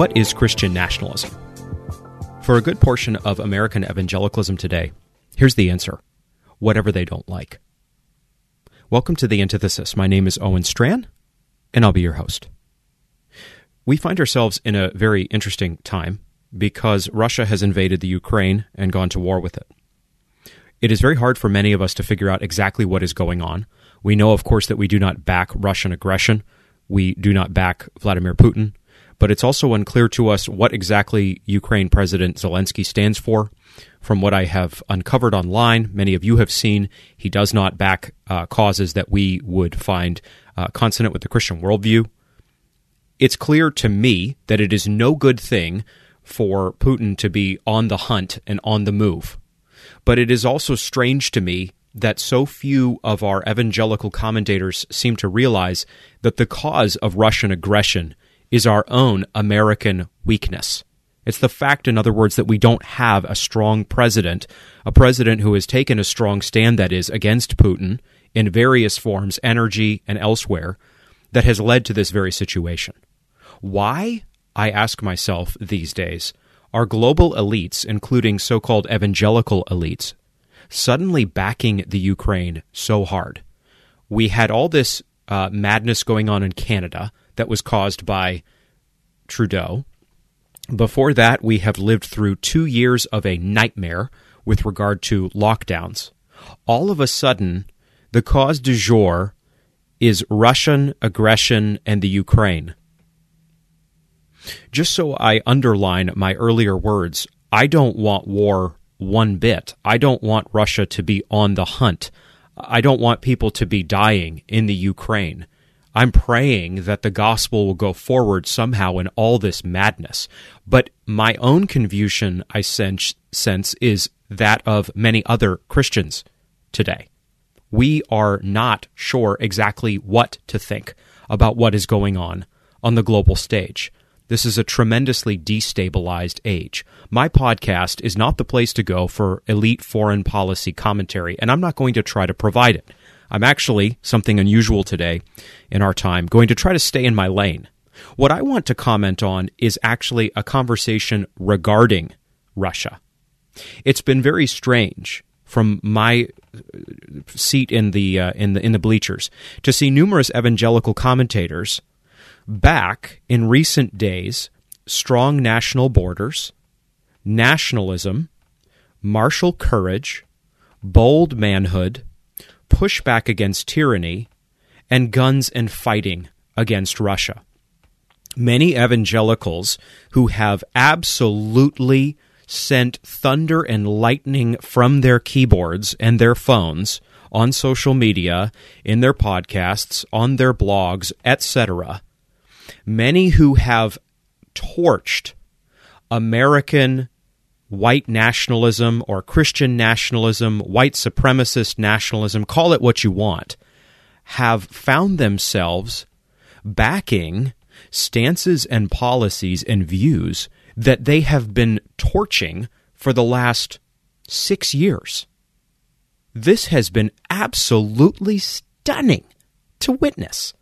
What is Christian nationalism? For a good portion of American evangelicalism today, here's the answer whatever they don't like. Welcome to The Antithesis. My name is Owen Strachan, and I'll be your host. We find ourselves in a very interesting time because Russia has invaded the Ukraine and gone to war with it. It is very hard for many of us to figure out exactly what is going on. We know, of course, that we do not back Russian aggression. We do not back Vladimir Putin but it's also unclear to us what exactly Ukraine President Zelensky stands for. From what I have uncovered online, many of you have seen, he does not back uh, causes that we would find uh, consonant with the Christian worldview. It's clear to me that it is no good thing for Putin to be on the hunt and on the move. But it is also strange to me that so few of our evangelical commentators seem to realize that the cause of Russian aggression is our own American weakness. It's the fact, in other words, that we don't have a strong president, a president who has taken a strong stand, that is, against Putin in various forms, energy and elsewhere, that has led to this very situation. Why, I ask myself these days, are global elites, including so called evangelical elites, suddenly backing the Ukraine so hard? We had all this uh, madness going on in Canada that was caused by Trudeau. Before that, we have lived through two years of a nightmare with regard to lockdowns. All of a sudden, the cause du jour is Russian aggression and the Ukraine. Just so I underline my earlier words, I don't want war one bit. I don't want Russia to be on the hunt. I don't want people to be dying in the Ukraine. I'm praying that the gospel will go forward somehow in all this madness. But my own confusion, I sense, sense is that of many other Christians today. We are not sure exactly what to think about what is going on on the global stage. This is a tremendously destabilized age. My podcast is not the place to go for elite foreign policy commentary, and I'm not going to try to provide it. I'm actually, something unusual today in our time, going to try to stay in my lane. What I want to comment on is actually a conversation regarding Russia. It's been very strange from my uh, seat in the uh, in the in the bleachers to see numerous evangelical commentators back in recent days strong national borders, nationalism, martial courage, bold manhood, pushback against tyranny, and guns and fighting against Russia. Many evangelicals who have absolutely sent thunder and lightning from their keyboards and their phones on social media, in their podcasts, on their blogs, etc. Many who have torched American white nationalism or Christian nationalism, white supremacist nationalism, call it what you want, have found themselves backing stances and policies and views that they have been torching for the last six years. This has been absolutely stunning to witness.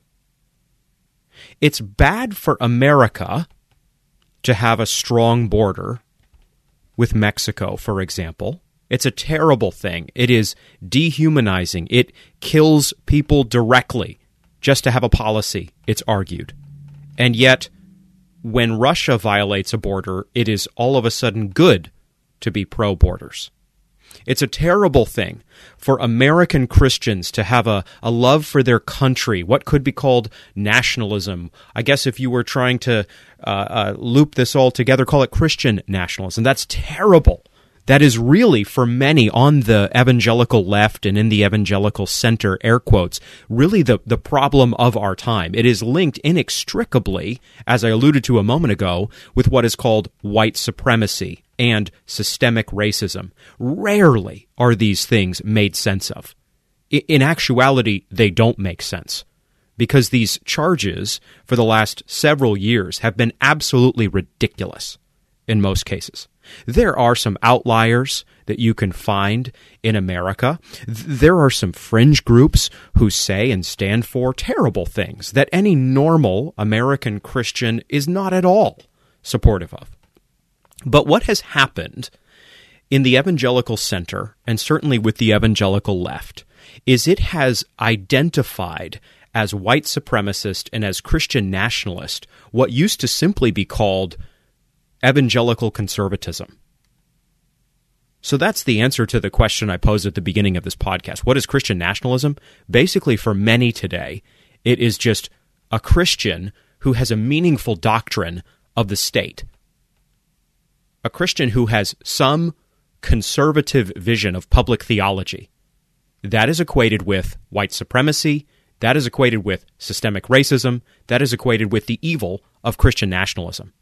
It's bad for America to have a strong border with Mexico, for example. It's a terrible thing. It is dehumanizing. It kills people directly just to have a policy, it's argued. And yet, when Russia violates a border, it is all of a sudden good to be pro borders. It's a terrible thing for American Christians to have a, a love for their country, what could be called nationalism. I guess if you were trying to uh, uh, loop this all together, call it Christian nationalism. That's terrible. That is really, for many on the evangelical left and in the evangelical center, air quotes, really the, the problem of our time. It is linked inextricably, as I alluded to a moment ago, with what is called white supremacy and systemic racism. Rarely are these things made sense of. In actuality, they don't make sense because these charges for the last several years have been absolutely ridiculous in most cases. There are some outliers that you can find in America. There are some fringe groups who say and stand for terrible things that any normal American Christian is not at all supportive of. But what has happened in the evangelical center, and certainly with the evangelical left, is it has identified as white supremacist and as Christian nationalist what used to simply be called evangelical conservatism. So that's the answer to the question I posed at the beginning of this podcast. What is Christian nationalism? Basically, for many today, it is just a Christian who has a meaningful doctrine of the state. A Christian who has some conservative vision of public theology. That is equated with white supremacy. That is equated with systemic racism. That is equated with the evil of Christian nationalism.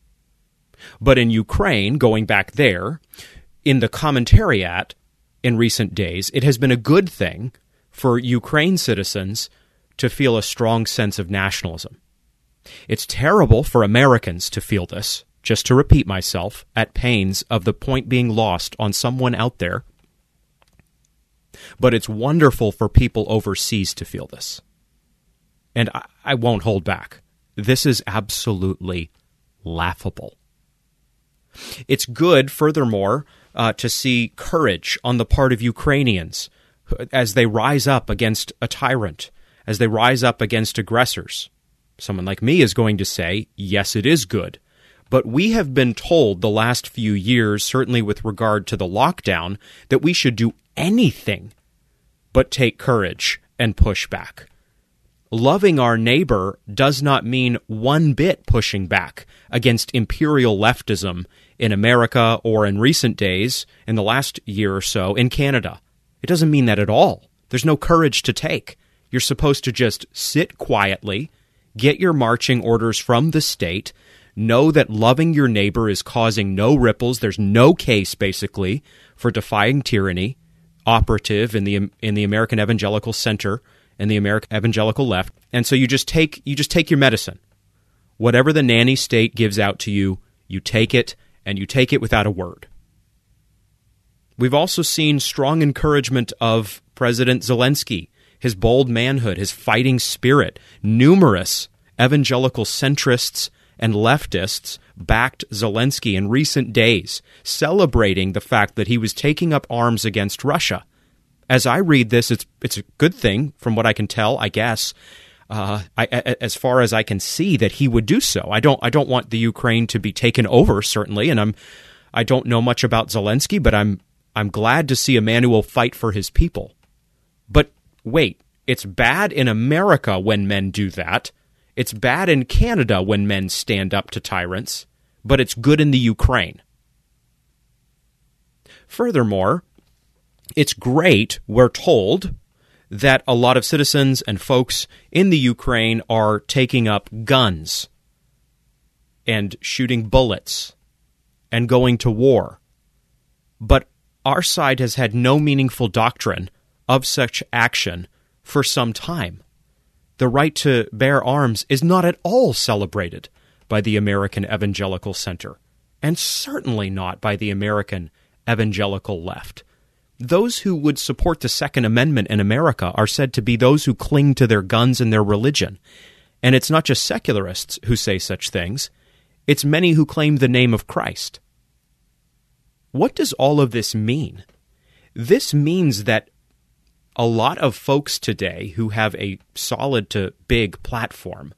But in Ukraine, going back there, in the commentariat in recent days, it has been a good thing for Ukraine citizens to feel a strong sense of nationalism. It's terrible for Americans to feel this, just to repeat myself, at pains of the point being lost on someone out there. But it's wonderful for people overseas to feel this. And I, I won't hold back. This is absolutely laughable. It's good, furthermore, uh, to see courage on the part of Ukrainians as they rise up against a tyrant, as they rise up against aggressors. Someone like me is going to say, yes, it is good. But we have been told the last few years, certainly with regard to the lockdown, that we should do anything but take courage and push back loving our neighbor does not mean one bit pushing back against imperial leftism in America or in recent days, in the last year or so, in Canada. It doesn't mean that at all. There's no courage to take. You're supposed to just sit quietly, get your marching orders from the state, know that loving your neighbor is causing no ripples. There's no case, basically, for defying tyranny operative in the in the American Evangelical Center and the American evangelical left. And so you just take you just take your medicine. Whatever the nanny state gives out to you, you take it and you take it without a word. We've also seen strong encouragement of President Zelensky, his bold manhood, his fighting spirit. Numerous evangelical centrists and leftists backed Zelensky in recent days, celebrating the fact that he was taking up arms against Russia as I read this, it's it's a good thing from what I can tell, I guess. Uh, I, as far as I can see, that he would do so. I don't. I don't want the Ukraine to be taken over, certainly, and I'm. I don't know much about Zelensky, but I'm. I'm glad to see Emmanuel fight for his people. But wait, it's bad in America when men do that. It's bad in Canada when men stand up to tyrants, but it's good in the Ukraine. Furthermore, it's great, we're told, that a lot of citizens and folks in the Ukraine are taking up guns and shooting bullets and going to war. But our side has had no meaningful doctrine of such action for some time. The right to bear arms is not at all celebrated by the American Evangelical Center, and certainly not by the American Evangelical Left. Those who would support the Second Amendment in America are said to be those who cling to their guns and their religion. And it's not just secularists who say such things, it's many who claim the name of Christ. What does all of this mean? This means that a lot of folks today who have a solid to big platform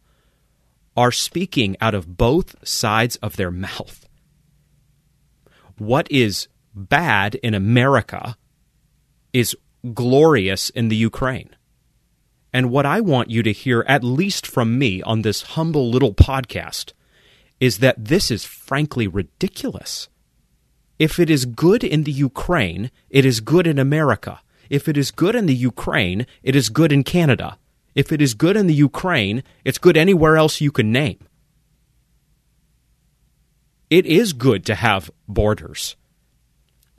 are speaking out of both sides of their mouth. What is bad in America is glorious in the Ukraine. And what I want you to hear, at least from me on this humble little podcast, is that this is frankly ridiculous. If it is good in the Ukraine, it is good in America. If it is good in the Ukraine, it is good in Canada. If it is good in the Ukraine, it's good anywhere else you can name. It is good to have borders.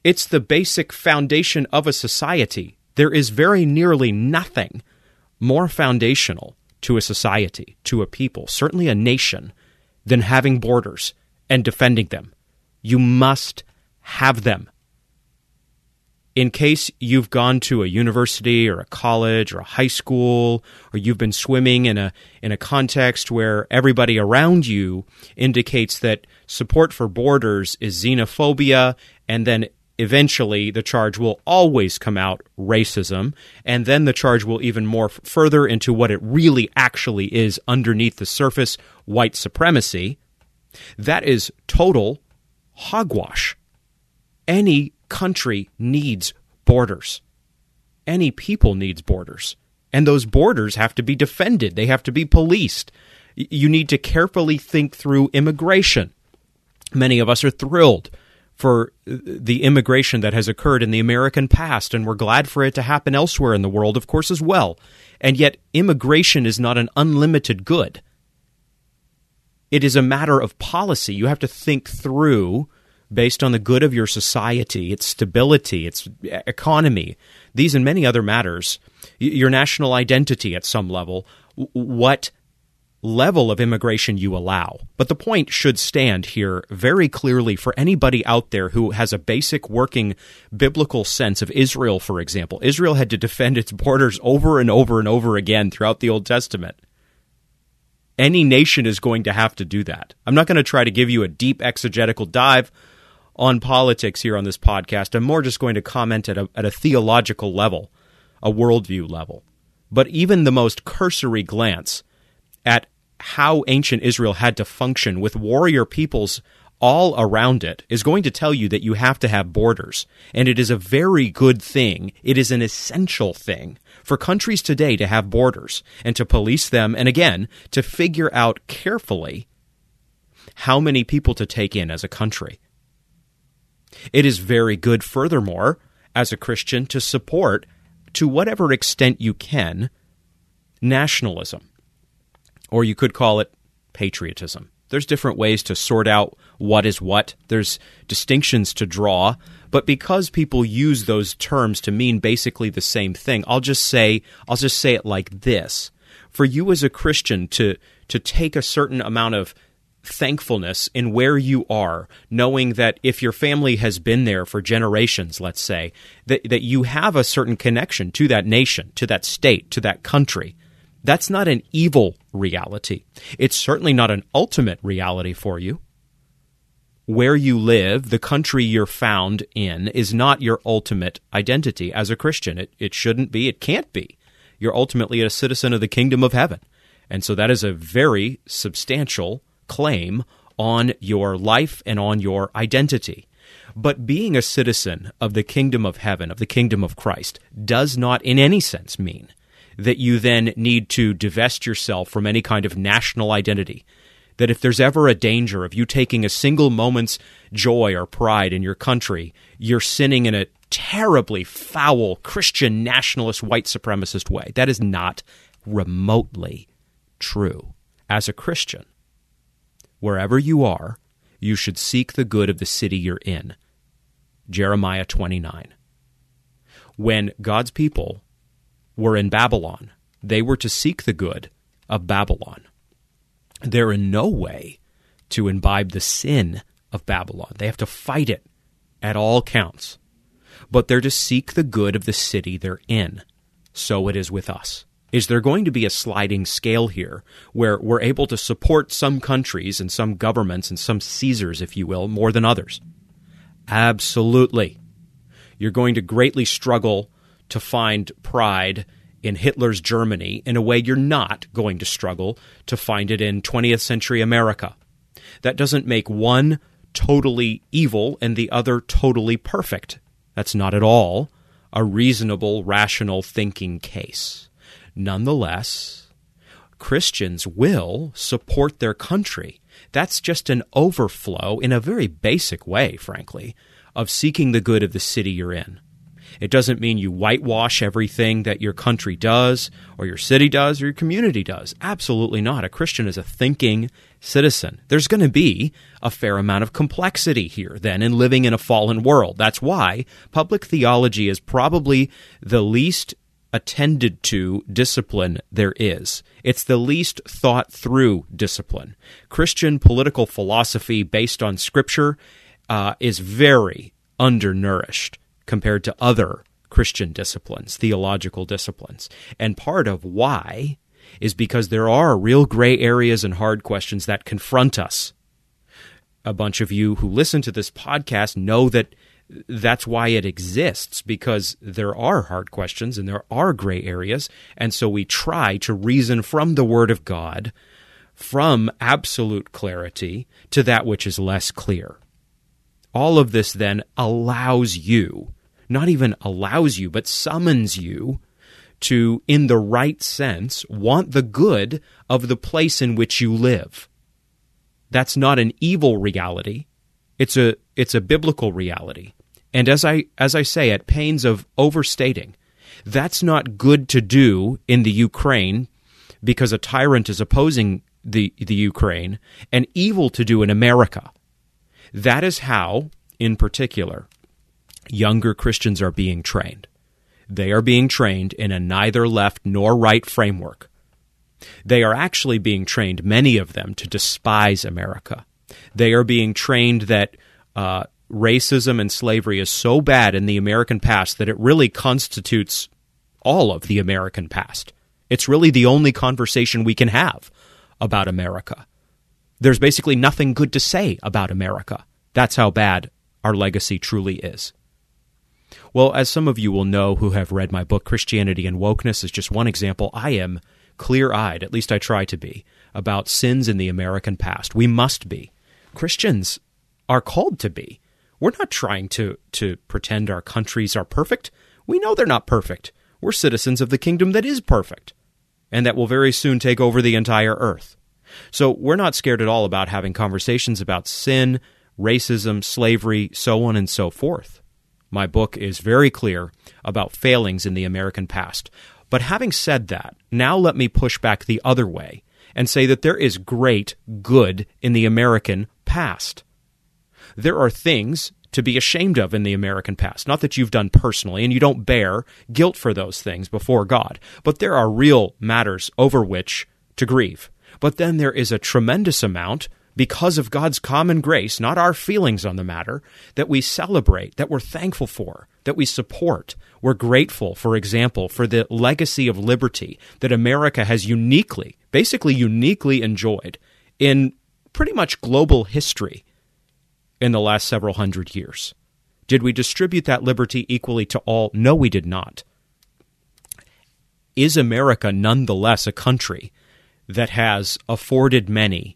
It's the basic foundation of a society. There is very nearly nothing more foundational to a society, to a people, certainly a nation, than having borders and defending them. You must have them. In case you've gone to a university or a college or a high school, or you've been swimming in a, in a context where everybody around you indicates that support for borders is xenophobia, and then eventually the charge will always come out racism, and then the charge will even morph further into what it really actually is underneath the surface white supremacy. That is total hogwash. Any country needs borders. Any people needs borders. And those borders have to be defended, they have to be policed. You need to carefully think through immigration. Many of us are thrilled for the immigration that has occurred in the American past, and we're glad for it to happen elsewhere in the world, of course, as well. And yet, immigration is not an unlimited good. It is a matter of policy. You have to think through, based on the good of your society, its stability, its economy, these and many other matters, your national identity at some level, what level of immigration you allow. But the point should stand here very clearly for anybody out there who has a basic working biblical sense of Israel, for example. Israel had to defend its borders over and over and over again throughout the Old Testament. Any nation is going to have to do that. I'm not going to try to give you a deep exegetical dive on politics here on this podcast. I'm more just going to comment at a, at a theological level, a worldview level. But even the most cursory glance at how ancient Israel had to function with warrior peoples all around it is going to tell you that you have to have borders. And it is a very good thing. It is an essential thing for countries today to have borders and to police them. And again, to figure out carefully how many people to take in as a country. It is very good, furthermore, as a Christian, to support, to whatever extent you can, nationalism or you could call it patriotism. There's different ways to sort out what is what. There's distinctions to draw, but because people use those terms to mean basically the same thing, I'll just say I'll just say it like this. For you as a Christian to to take a certain amount of thankfulness in where you are, knowing that if your family has been there for generations, let's say, that, that you have a certain connection to that nation, to that state, to that country, that's not an evil reality. It's certainly not an ultimate reality for you. Where you live, the country you're found in, is not your ultimate identity as a Christian. It, it shouldn't be, it can't be. You're ultimately a citizen of the kingdom of heaven. And so that is a very substantial claim on your life and on your identity. But being a citizen of the kingdom of heaven, of the kingdom of Christ, does not in any sense mean that you then need to divest yourself from any kind of national identity. That if there's ever a danger of you taking a single moment's joy or pride in your country, you're sinning in a terribly foul Christian nationalist white supremacist way. That is not remotely true. As a Christian, wherever you are, you should seek the good of the city you're in. Jeremiah 29. When God's people were in Babylon. They were to seek the good of Babylon. They're in no way to imbibe the sin of Babylon. They have to fight it at all counts. But they're to seek the good of the city they're in. So it is with us. Is there going to be a sliding scale here where we're able to support some countries and some governments and some Caesars, if you will, more than others? Absolutely. You're going to greatly struggle to find pride in Hitler's Germany in a way you're not going to struggle to find it in 20th century America. That doesn't make one totally evil and the other totally perfect. That's not at all a reasonable, rational thinking case. Nonetheless, Christians will support their country. That's just an overflow in a very basic way, frankly, of seeking the good of the city you're in. It doesn't mean you whitewash everything that your country does, or your city does, or your community does. Absolutely not. A Christian is a thinking citizen. There's going to be a fair amount of complexity here, then, in living in a fallen world. That's why public theology is probably the least attended to discipline there is. It's the least thought through discipline. Christian political philosophy based on Scripture uh, is very undernourished compared to other Christian disciplines, theological disciplines. And part of why is because there are real gray areas and hard questions that confront us. A bunch of you who listen to this podcast know that that's why it exists because there are hard questions and there are gray areas. And so we try to reason from the Word of God, from absolute clarity to that which is less clear. All of this then allows you not even allows you, but summons you to, in the right sense, want the good of the place in which you live. That's not an evil reality. It's a it's a biblical reality. And as I as I say at pains of overstating, that's not good to do in the Ukraine because a tyrant is opposing the the Ukraine and evil to do in America. That is how in particular younger Christians are being trained. They are being trained in a neither left nor right framework. They are actually being trained, many of them, to despise America. They are being trained that uh, racism and slavery is so bad in the American past that it really constitutes all of the American past. It's really the only conversation we can have about America. There's basically nothing good to say about America. That's how bad our legacy truly is. Well, as some of you will know who have read my book, Christianity and Wokeness is just one example. I am clear eyed, at least I try to be, about sins in the American past. We must be. Christians are called to be. We're not trying to, to pretend our countries are perfect. We know they're not perfect. We're citizens of the kingdom that is perfect and that will very soon take over the entire earth. So we're not scared at all about having conversations about sin, racism, slavery, so on and so forth. My book is very clear about failings in the American past. But having said that, now let me push back the other way and say that there is great good in the American past. There are things to be ashamed of in the American past. Not that you've done personally, and you don't bear guilt for those things before God, but there are real matters over which to grieve. But then there is a tremendous amount because of God's common grace, not our feelings on the matter, that we celebrate, that we're thankful for, that we support. We're grateful, for example, for the legacy of liberty that America has uniquely, basically uniquely enjoyed in pretty much global history in the last several hundred years. Did we distribute that liberty equally to all? No, we did not. Is America nonetheless a country that has afforded many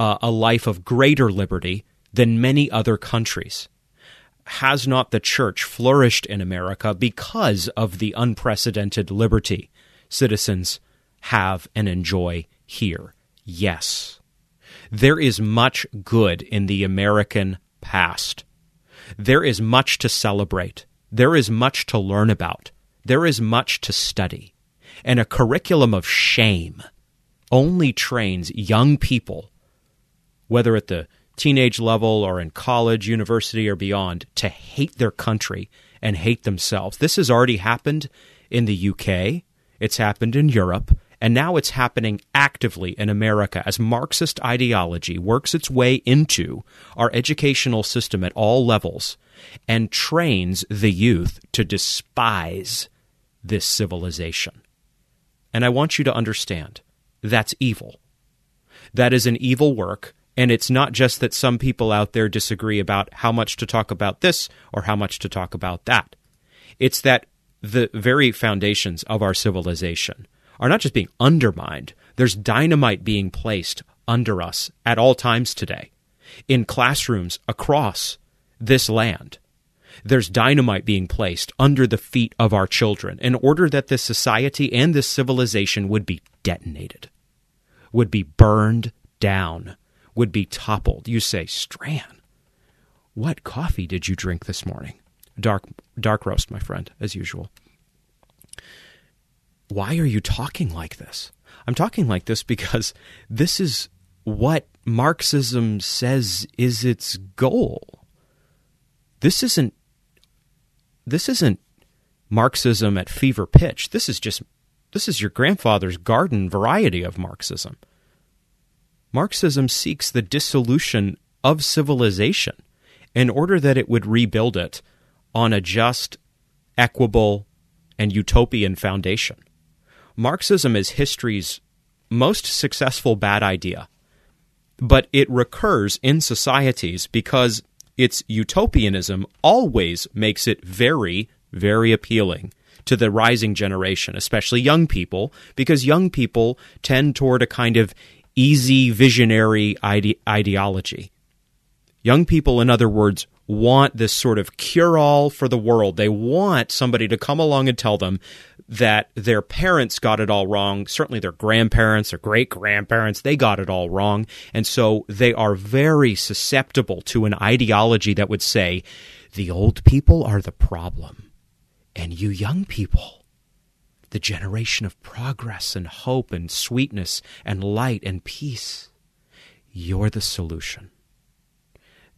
uh, a life of greater liberty than many other countries. Has not the church flourished in America because of the unprecedented liberty citizens have and enjoy here? Yes. There is much good in the American past. There is much to celebrate. There is much to learn about. There is much to study. And a curriculum of shame only trains young people whether at the teenage level or in college, university, or beyond, to hate their country and hate themselves. This has already happened in the UK, it's happened in Europe, and now it's happening actively in America as Marxist ideology works its way into our educational system at all levels and trains the youth to despise this civilization. And I want you to understand that's evil. That is an evil work and it's not just that some people out there disagree about how much to talk about this or how much to talk about that. It's that the very foundations of our civilization are not just being undermined, there's dynamite being placed under us at all times today in classrooms across this land. There's dynamite being placed under the feet of our children in order that this society and this civilization would be detonated, would be burned down, would be toppled. You say, Strachan, what coffee did you drink this morning? Dark, dark roast, my friend, as usual. Why are you talking like this? I'm talking like this because this is what Marxism says is its goal. This isn't this isn't Marxism at fever pitch. This is just this is your grandfather's garden variety of Marxism. Marxism seeks the dissolution of civilization in order that it would rebuild it on a just, equable, and utopian foundation. Marxism is history's most successful bad idea, but it recurs in societies because its utopianism always makes it very, very appealing to the rising generation, especially young people, because young people tend toward a kind of easy visionary ide- ideology. Young people, in other words, want this sort of cure all for the world. They want somebody to come along and tell them that their parents got it all wrong. Certainly their grandparents, their great grandparents, they got it all wrong. And so they are very susceptible to an ideology that would say, the old people are the problem, and you young people, the generation of progress and hope and sweetness and light and peace, you're the solution.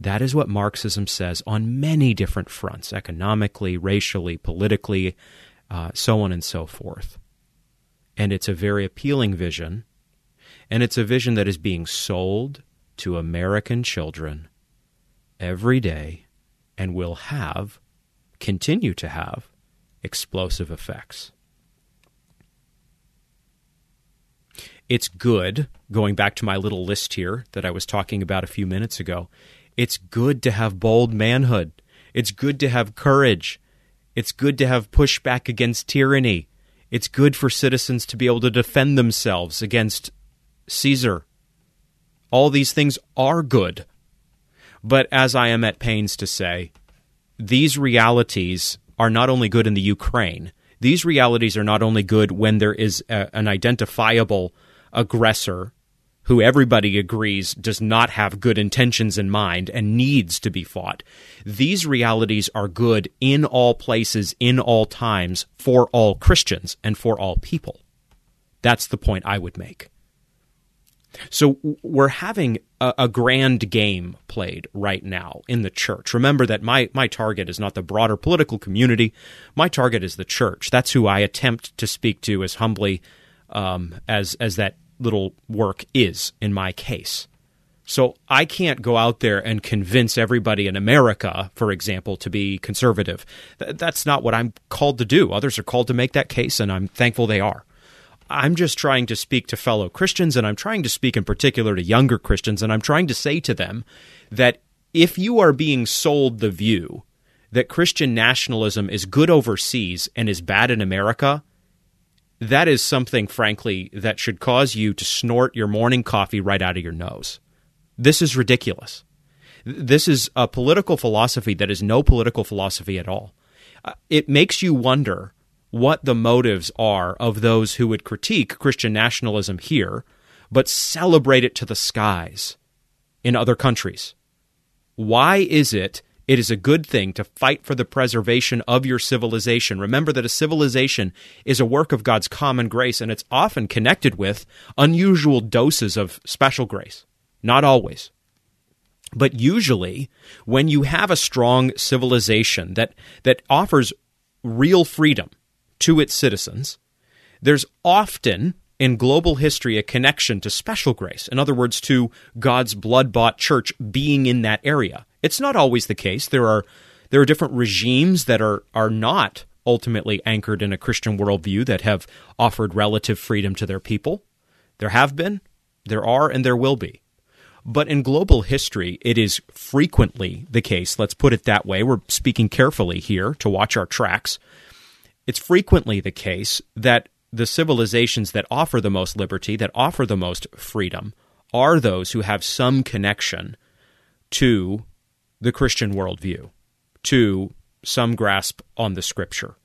That is what Marxism says on many different fronts economically, racially, politically, uh, so on and so forth. And it's a very appealing vision. And it's a vision that is being sold to American children every day and will have, continue to have, explosive effects. It's good, going back to my little list here that I was talking about a few minutes ago, it's good to have bold manhood. It's good to have courage. It's good to have pushback against tyranny. It's good for citizens to be able to defend themselves against Caesar. All these things are good. But as I am at pains to say, these realities are not only good in the Ukraine, these realities are not only good when there is a, an identifiable aggressor who everybody agrees does not have good intentions in mind and needs to be fought. These realities are good in all places, in all times, for all Christians and for all people. That's the point I would make. So we're having a, a, grand game played right now in the church. Remember that my, my target is not the broader political community. My target is the church. That's who I attempt to speak to as humbly um, as as that little work is in my case. So I can't go out there and convince everybody in America, for example, to be conservative. that's not what I'm called to do. Others are called to make that case, and I'm thankful they are. I'm just trying to speak to fellow Christians, and I'm trying to speak in particular to younger Christians, and I'm trying to say to them that if you are being sold the view that Christian nationalism is good overseas and is bad in America, that is something, frankly, that should cause you to snort your morning coffee right out of your nose. This is ridiculous. This is a political philosophy that is no political philosophy at all. Uh, it makes you wonder what the motives are of those who would critique Christian nationalism here, but celebrate it to the skies in other countries. Why is it it is a good thing to fight for the preservation of your civilization. Remember that a civilization is a work of God's common grace, and it's often connected with unusual doses of special grace. Not always. But usually, when you have a strong civilization that, that offers real freedom to its citizens, there's often in global history a connection to special grace. In other words, to God's blood bought church being in that area. It's not always the case. There are there are different regimes that are are not ultimately anchored in a Christian worldview that have offered relative freedom to their people. There have been, there are, and there will be. But in global history, it is frequently the case, let's put it that way. We're speaking carefully here to watch our tracks. It's frequently the case that the civilizations that offer the most liberty, that offer the most freedom, are those who have some connection to the Christian worldview, to some grasp on the scripture.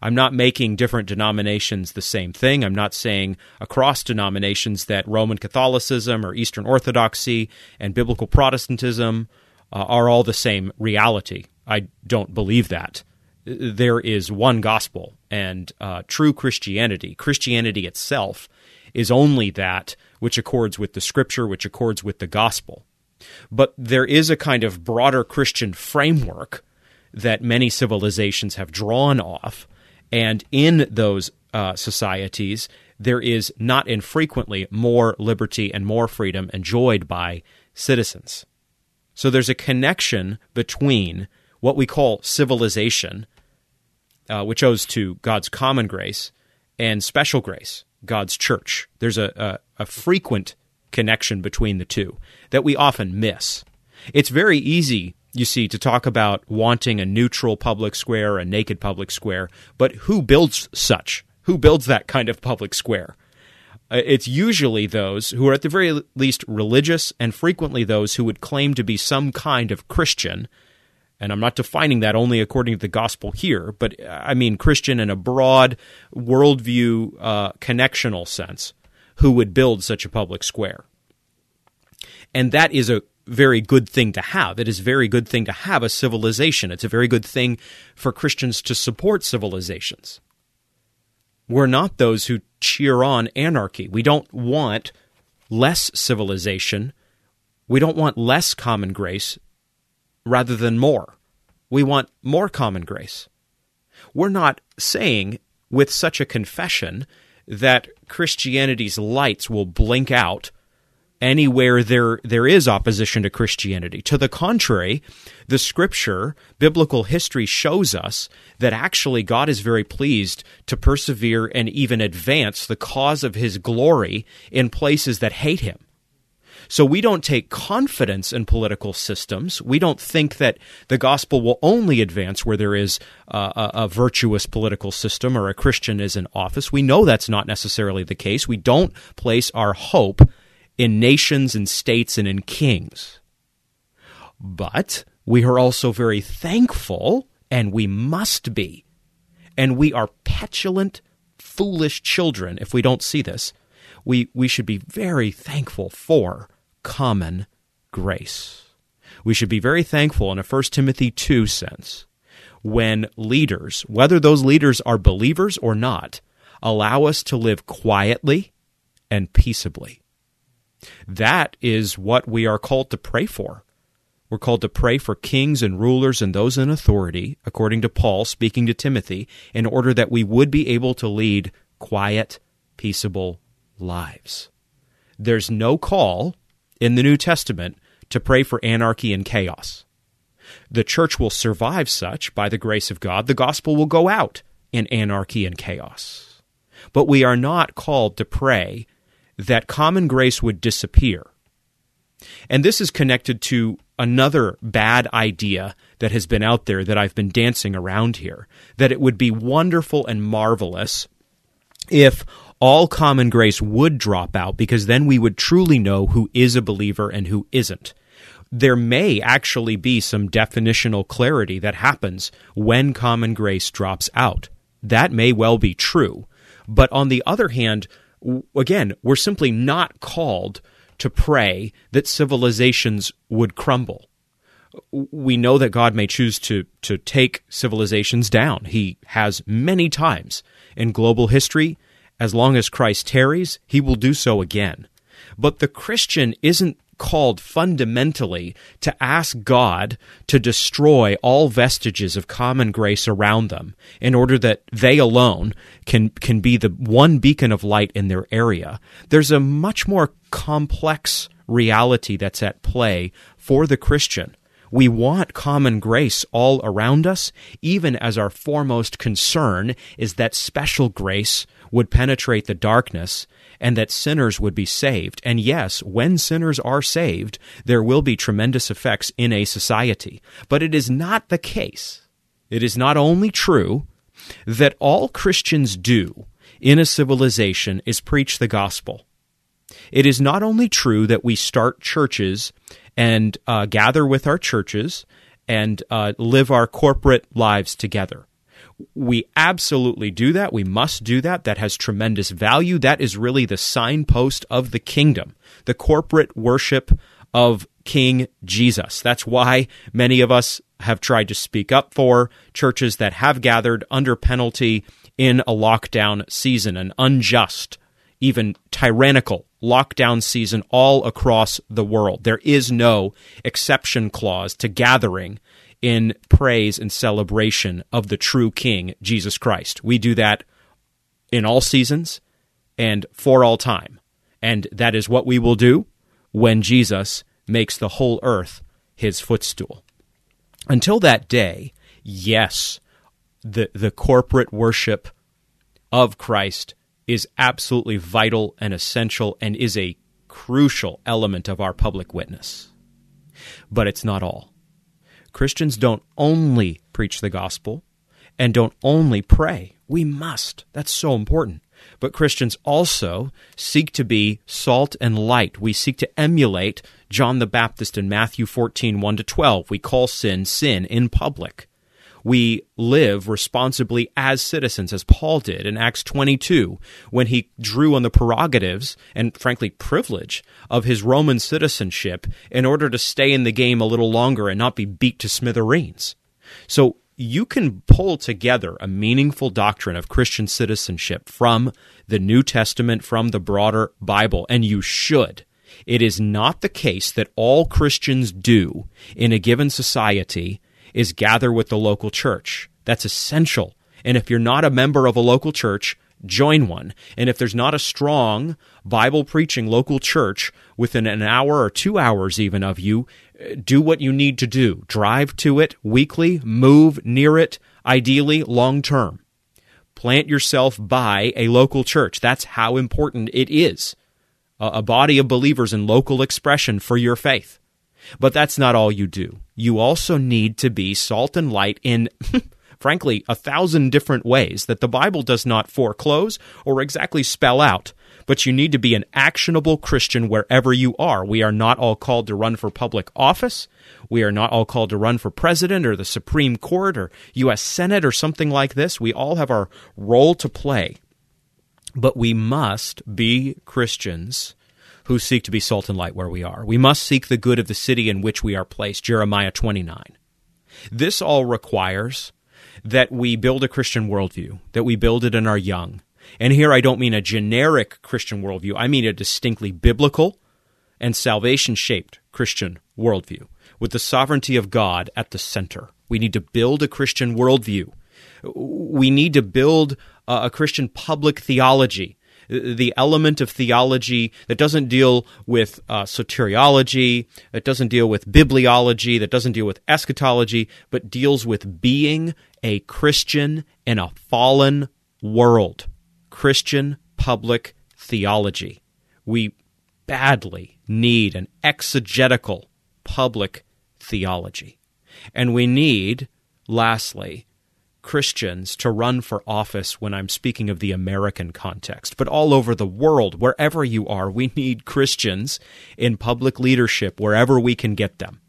I'm not making different denominations the same thing. I'm not saying across denominations that Roman Catholicism or Eastern Orthodoxy and biblical Protestantism uh, are all the same reality. I don't believe that. There is one gospel, and uh, true Christianity, Christianity itself, is only that which accords with the scripture, which accords with the gospel. But there is a kind of broader Christian framework that many civilizations have drawn off and in those uh, societies, there is not infrequently more liberty and more freedom enjoyed by citizens. So there's a connection between what we call civilization, uh, which owes to God's common grace, and special grace, God's church. There's a, a, a frequent connection between the two that we often miss. It's very easy you see, to talk about wanting a neutral public square, a naked public square, but who builds such? Who builds that kind of public square? Uh, it's usually those who are at the very least religious and frequently those who would claim to be some kind of Christian. And I'm not defining that only according to the gospel here, but uh, I mean Christian in a broad worldview uh, connectional sense, who would build such a public square. And that is a very good thing to have. It is a very good thing to have a civilization. It's a very good thing for Christians to support civilizations. We're not those who cheer on anarchy. We don't want less civilization. We don't want less common grace rather than more. We want more common grace. We're not saying with such a confession that Christianity's lights will blink out anywhere there there is opposition to Christianity. To the contrary, the scripture, biblical history shows us that actually God is very pleased to persevere and even advance the cause of his glory in places that hate him. So we don't take confidence in political systems. We don't think that the gospel will only advance where there is uh, a, a, virtuous political system or a Christian is in office. We know that's not necessarily the case. We don't place our hope in nations and states and in kings. But we are also very thankful, and we must be. And we are petulant, foolish children if we don't see this. We, we should be very thankful for common grace. We should be very thankful in a 1 Timothy 2 sense when leaders, whether those leaders are believers or not, allow us to live quietly and peaceably. That is what we are called to pray for. We're called to pray for kings and rulers and those in authority, according to Paul speaking to Timothy, in order that we would be able to lead quiet, peaceable lives. There's no call in the New Testament to pray for anarchy and chaos. The church will survive such by the grace of God. The gospel will go out in anarchy and chaos. But we are not called to pray that common grace would disappear. And this is connected to another bad idea that has been out there that I've been dancing around here that it would be wonderful and marvelous if all common grace would drop out because then we would truly know who is a believer and who isn't. There may actually be some definitional clarity that happens when common grace drops out. That may well be true. But on the other hand, again, we're simply not called to pray that civilizations would crumble. We know that God may choose to, to take civilizations down. He has many times in global history. As long as Christ tarries, he will do so again. But the Christian isn't called fundamentally to ask God to destroy all vestiges of common grace around them in order that they alone can can be the one beacon of light in their area. There's a much more complex reality that's at play for the Christian. We want common grace all around us, even as our foremost concern is that special grace would penetrate the darkness and that sinners would be saved. And yes, when sinners are saved, there will be tremendous effects in a society. But it is not the case. It is not only true that all Christians do in a civilization is preach the gospel. It is not only true that we start churches and uh, gather with our churches and uh, live our corporate lives together. We absolutely do that. We must do that. That has tremendous value. That is really the signpost of the kingdom, the corporate worship of King Jesus. That's why many of us have tried to speak up for churches that have gathered under penalty in a lockdown season, an unjust, even tyrannical lockdown season all across the world. There is no exception clause to gathering in praise and celebration of the true King, Jesus Christ. We do that in all seasons and for all time. And that is what we will do when Jesus makes the whole earth his footstool. Until that day, yes, the, the corporate worship of Christ is absolutely vital and essential and is a crucial element of our public witness. But it's not all. Christians don't only preach the gospel and don't only pray. We must. That's so important. But Christians also seek to be salt and light. We seek to emulate John the Baptist in Matthew 14, 1 to 12. We call sin sin in public we live responsibly as citizens, as Paul did in Acts 22, when he drew on the prerogatives and, frankly, privilege of his Roman citizenship in order to stay in the game a little longer and not be beat to smithereens. So you can pull together a meaningful doctrine of Christian citizenship from the New Testament, from the broader Bible, and you should. It is not the case that all Christians do in a given society is gather with the local church. That's essential. And if you're not a member of a local church, join one. And if there's not a strong Bible preaching local church within an hour or two hours even of you, do what you need to do. Drive to it weekly, move near it, ideally long term. Plant yourself by a local church. That's how important it is. A body of believers in local expression for your faith. But that's not all you do. You also need to be salt and light in, frankly, a thousand different ways that the Bible does not foreclose or exactly spell out. But you need to be an actionable Christian wherever you are. We are not all called to run for public office. We are not all called to run for president or the Supreme Court or U.S. Senate or something like this. We all have our role to play. But we must be Christians who seek to be salt and light where we are. We must seek the good of the city in which we are placed. Jeremiah 29. This all requires that we build a Christian worldview, that we build it in our young. And here I don't mean a generic Christian worldview, I mean a distinctly biblical and salvation shaped Christian worldview with the sovereignty of God at the center. We need to build a Christian worldview. We need to build a Christian public theology the element of theology that doesn't deal with uh, soteriology, that doesn't deal with bibliology, that doesn't deal with eschatology, but deals with being a Christian in a fallen world. Christian public theology. We badly need an exegetical public theology. And we need, lastly, Christians to run for office when I'm speaking of the American context, but all over the world, wherever you are, we need Christians in public leadership wherever we can get them.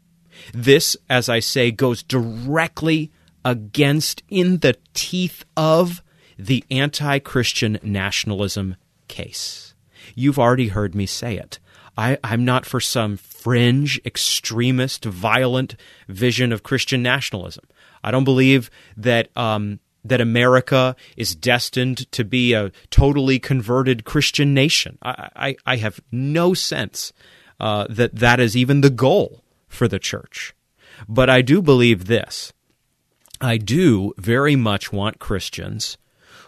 This, as I say, goes directly against, in the teeth of, the anti Christian nationalism case. You've already heard me say it. I, am not for some fringe, extremist, violent vision of Christian nationalism. I don't believe that um, that America is destined to be a totally converted Christian nation. I, I, I have no sense uh, that that is even the goal for the church. But I do believe this. I do very much want Christians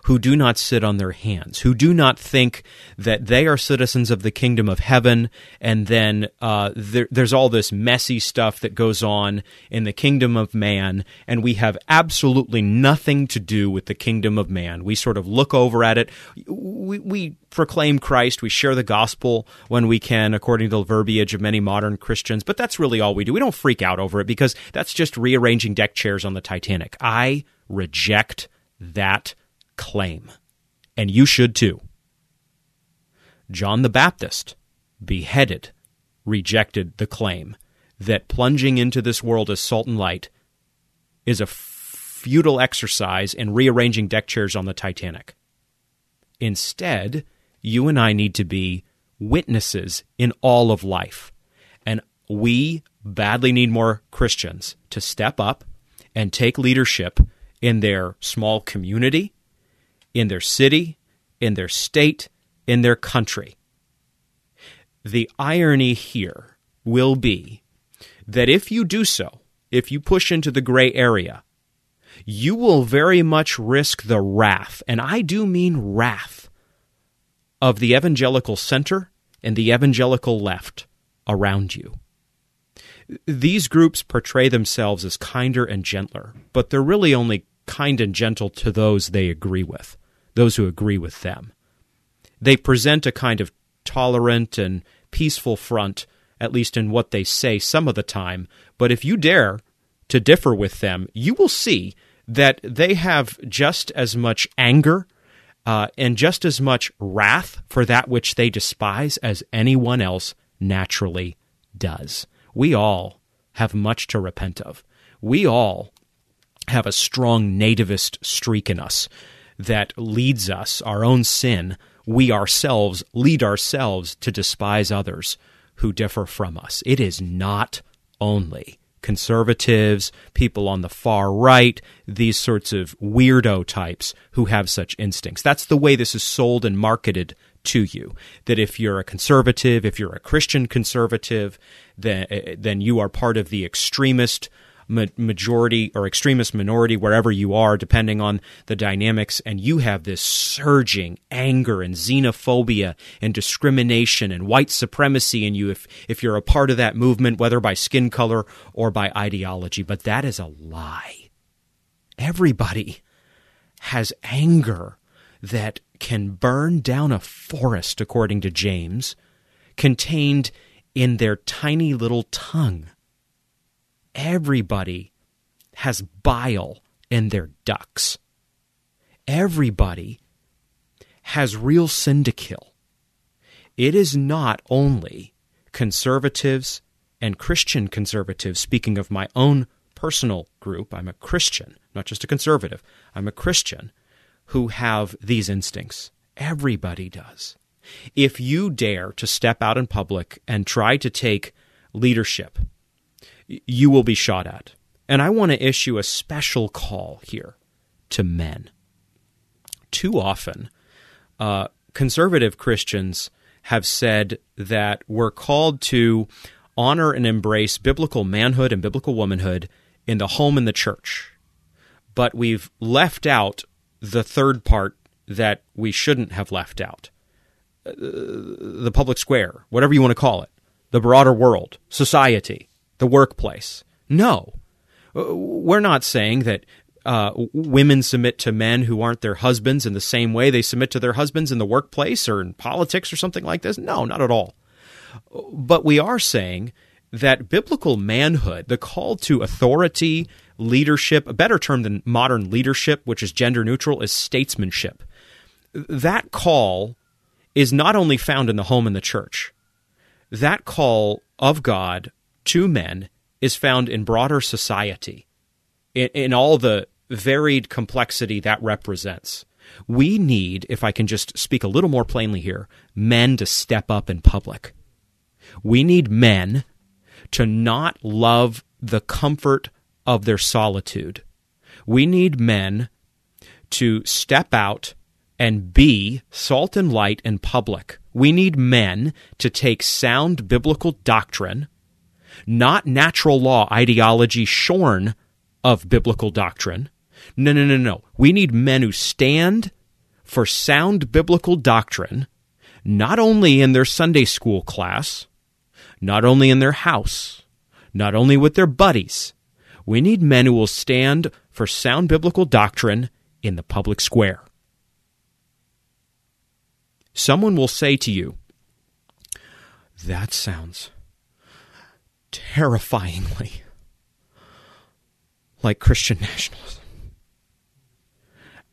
who do not sit on their hands, who do not think that they are citizens of the kingdom of heaven, and then uh, there, there's all this messy stuff that goes on in the kingdom of man, and we have absolutely nothing to do with the kingdom of man. We sort of look over at it. We, we proclaim Christ, we share the gospel when we can, according to the verbiage of many modern Christians, but that's really all we do. We don't freak out over it because that's just rearranging deck chairs on the Titanic. I reject that claim. And you should too. John the Baptist, beheaded, rejected the claim that plunging into this world as salt and light is a futile exercise in rearranging deck chairs on the Titanic. Instead, you and I need to be witnesses in all of life. And we badly need more Christians to step up and take leadership in their small community, in their city, in their state, in their country. The irony here will be that if you do so, if you push into the gray area, you will very much risk the wrath, and I do mean wrath, of the evangelical center and the evangelical left around you. These groups portray themselves as kinder and gentler, but they're really only kind and gentle to those they agree with, those who agree with them. They present a kind of tolerant and peaceful front, at least in what they say some of the time, but if you dare to differ with them, you will see that they have just as much anger uh, and just as much wrath for that which they despise as anyone else naturally does. We all have much to repent of. We all have a strong nativist streak in us that leads us, our own sin, we ourselves lead ourselves to despise others who differ from us. It is not only conservatives, people on the far right, these sorts of weirdo types who have such instincts. That's the way this is sold and marketed to you. That if you're a conservative, if you're a Christian conservative, then, eh, then you are part of the extremist majority or extremist minority, wherever you are, depending on the dynamics, and you have this surging anger and xenophobia and discrimination and white supremacy in you if, if you're a part of that movement, whether by skin color or by ideology. But that is a lie. Everybody has anger that can burn down a forest, according to James, contained in their tiny little tongue everybody has bile in their ducts. Everybody has real sin to kill. It is not only conservatives and Christian conservatives, speaking of my own personal group, I'm a Christian, not just a conservative, I'm a Christian, who have these instincts. Everybody does. If you dare to step out in public and try to take leadership you will be shot at. And I want to issue a special call here to men. Too often, uh, conservative Christians have said that we're called to honor and embrace biblical manhood and biblical womanhood in the home and the church. But we've left out the third part that we shouldn't have left out uh, the public square, whatever you want to call it, the broader world, society the workplace. No. Uh, we're not saying that uh, women submit to men who aren't their husbands in the same way they submit to their husbands in the workplace or in politics or something like this. No, not at all. But we are saying that biblical manhood, the call to authority, leadership, a better term than modern leadership, which is gender neutral, is statesmanship. That call is not only found in the home and the church. That call of God to men is found in broader society, in, in all the varied complexity that represents. We need, if I can just speak a little more plainly here, men to step up in public. We need men to not love the comfort of their solitude. We need men to step out and be salt and light in public. We need men to take sound biblical doctrine not natural law ideology shorn of biblical doctrine. No, no, no, no. We need men who stand for sound biblical doctrine, not only in their Sunday school class, not only in their house, not only with their buddies. We need men who will stand for sound biblical doctrine in the public square. Someone will say to you, That sounds terrifyingly like Christian nationalism.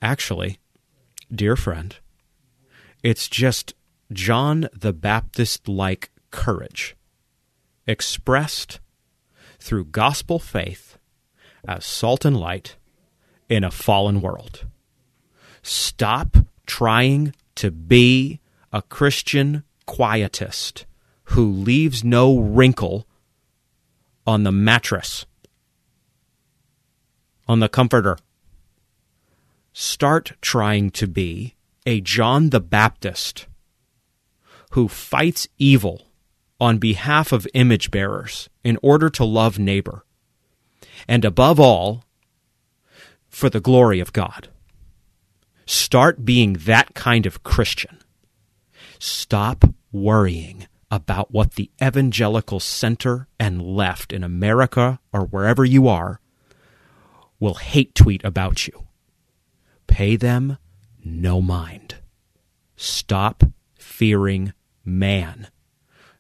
Actually, dear friend, it's just John the Baptist like courage expressed through gospel faith, as salt and light in a fallen world. Stop trying to be a Christian quietist who leaves no wrinkle on the mattress, on the comforter. Start trying to be a John the Baptist who fights evil on behalf of image bearers in order to love neighbor, and above all, for the glory of God. Start being that kind of Christian. Stop worrying about what the evangelical center and left in America or wherever you are will hate tweet about you. Pay them no mind. Stop fearing man.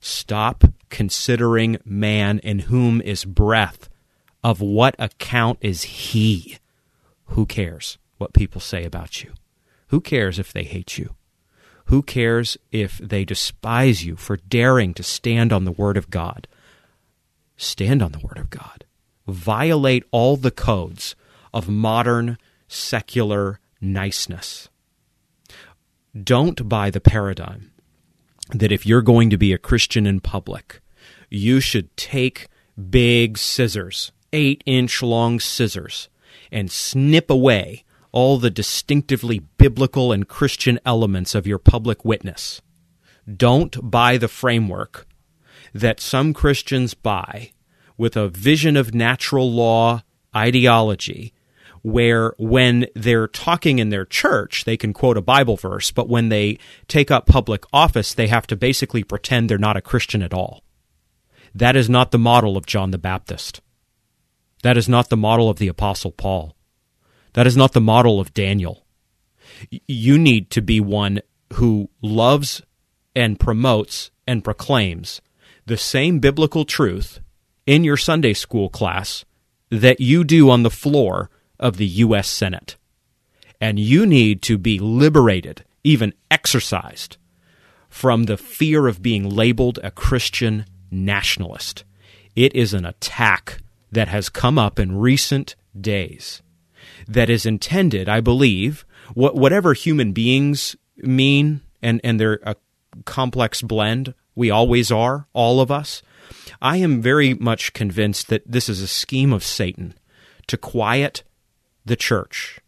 Stop considering man in whom is breath. Of what account is he? Who cares what people say about you? Who cares if they hate you? Who cares if they despise you for daring to stand on the Word of God? Stand on the Word of God. Violate all the codes of modern secular niceness. Don't buy the paradigm that if you're going to be a Christian in public, you should take big scissors, eight inch long scissors, and snip away all the distinctively biblical and Christian elements of your public witness. Don't buy the framework that some Christians buy with a vision of natural law ideology where when they're talking in their church, they can quote a Bible verse, but when they take up public office, they have to basically pretend they're not a Christian at all. That is not the model of John the Baptist. That is not the model of the Apostle Paul. That is not the model of Daniel. You need to be one who loves and promotes and proclaims the same biblical truth in your Sunday school class that you do on the floor of the U.S. Senate. And you need to be liberated, even exorcised, from the fear of being labeled a Christian nationalist. It is an attack that has come up in recent days that is intended, I believe, whatever human beings mean, and, and they're a complex blend, we always are, all of us. I am very much convinced that this is a scheme of Satan to quiet the church,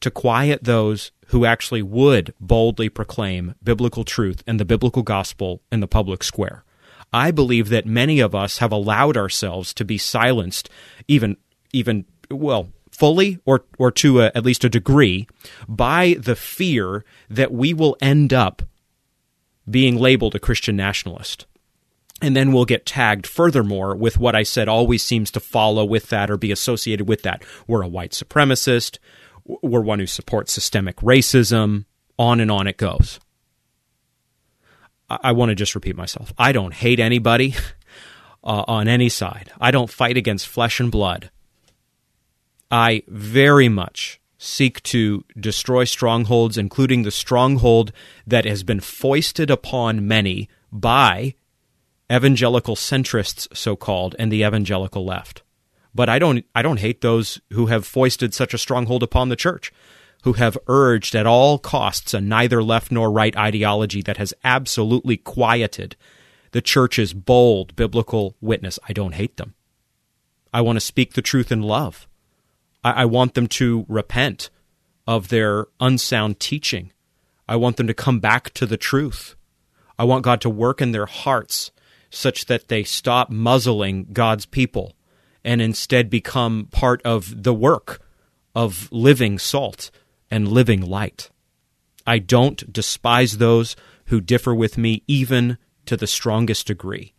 to quiet those who actually would boldly proclaim biblical truth and the biblical gospel in the public square. I believe that many of us have allowed ourselves to be silenced, even, even, well, fully or, or to a, at least a degree, by the fear that we will end up being labeled a Christian nationalist and then we'll get tagged furthermore with what I said always seems to follow with that or be associated with that. We're a white supremacist. We're one who supports systemic racism. On and on it goes. I, I want to just repeat myself. I don't hate anybody uh, on any side. I don't fight against flesh and blood. I very much seek to destroy strongholds, including the stronghold that has been foisted upon many by evangelical centrists, so called, and the evangelical left. But I don't, I don't hate those who have foisted such a stronghold upon the church, who have urged at all costs a neither left nor right ideology that has absolutely quieted the church's bold biblical witness. I don't hate them. I want to speak the truth in love. I, I want them to repent of their unsound teaching. I want them to come back to the truth. I want God to work in their hearts such that they stop muzzling God's people and instead become part of the work of living salt and living light. I don't despise those who differ with me, even to the strongest degree.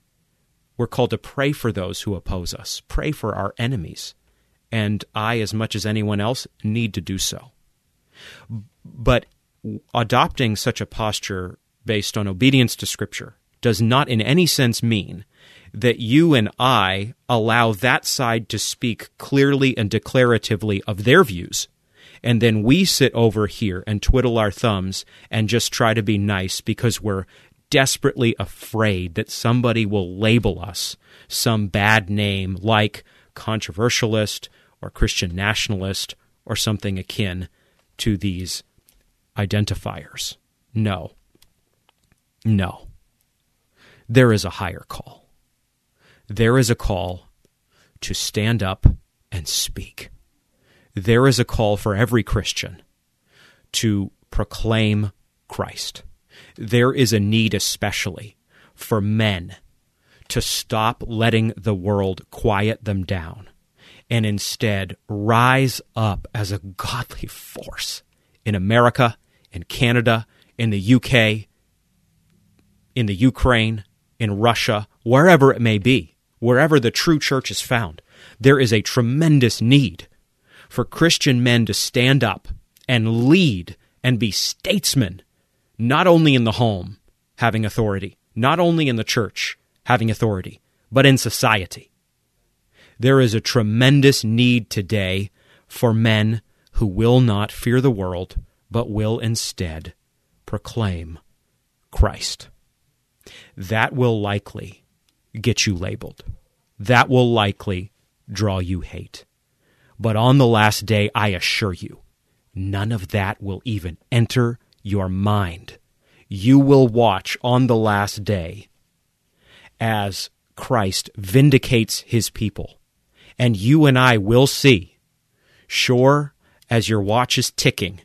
We're called to pray for those who oppose us, pray for our enemies. And I, as much as anyone else, need to do so. But adopting such a posture based on obedience to Scripture does not in any sense mean that you and I allow that side to speak clearly and declaratively of their views. And then we sit over here and twiddle our thumbs and just try to be nice because we're desperately afraid that somebody will label us some bad name like controversialist or Christian nationalist or something akin to these identifiers. No. No. There is a higher call. There is a call to stand up and speak. There is a call for every Christian to proclaim Christ. There is a need, especially for men, to stop letting the world quiet them down and instead rise up as a godly force in America, in Canada, in the UK, in the Ukraine, in Russia, wherever it may be, wherever the true church is found. There is a tremendous need for Christian men to stand up and lead and be statesmen, not only in the home having authority, not only in the church having authority, but in society. There is a tremendous need today for men who will not fear the world, but will instead proclaim Christ. That will likely get you labeled. That will likely draw you hate. But on the last day, I assure you, none of that will even enter your mind. You will watch on the last day as Christ vindicates his people. And you and I will see, sure as your watch is ticking,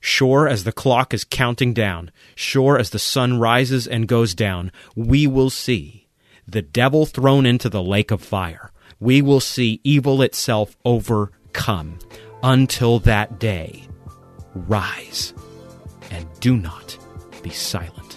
sure as the clock is counting down, sure as the sun rises and goes down, we will see the devil thrown into the lake of fire. We will see evil itself overcome. Until that day, rise and do not be silent.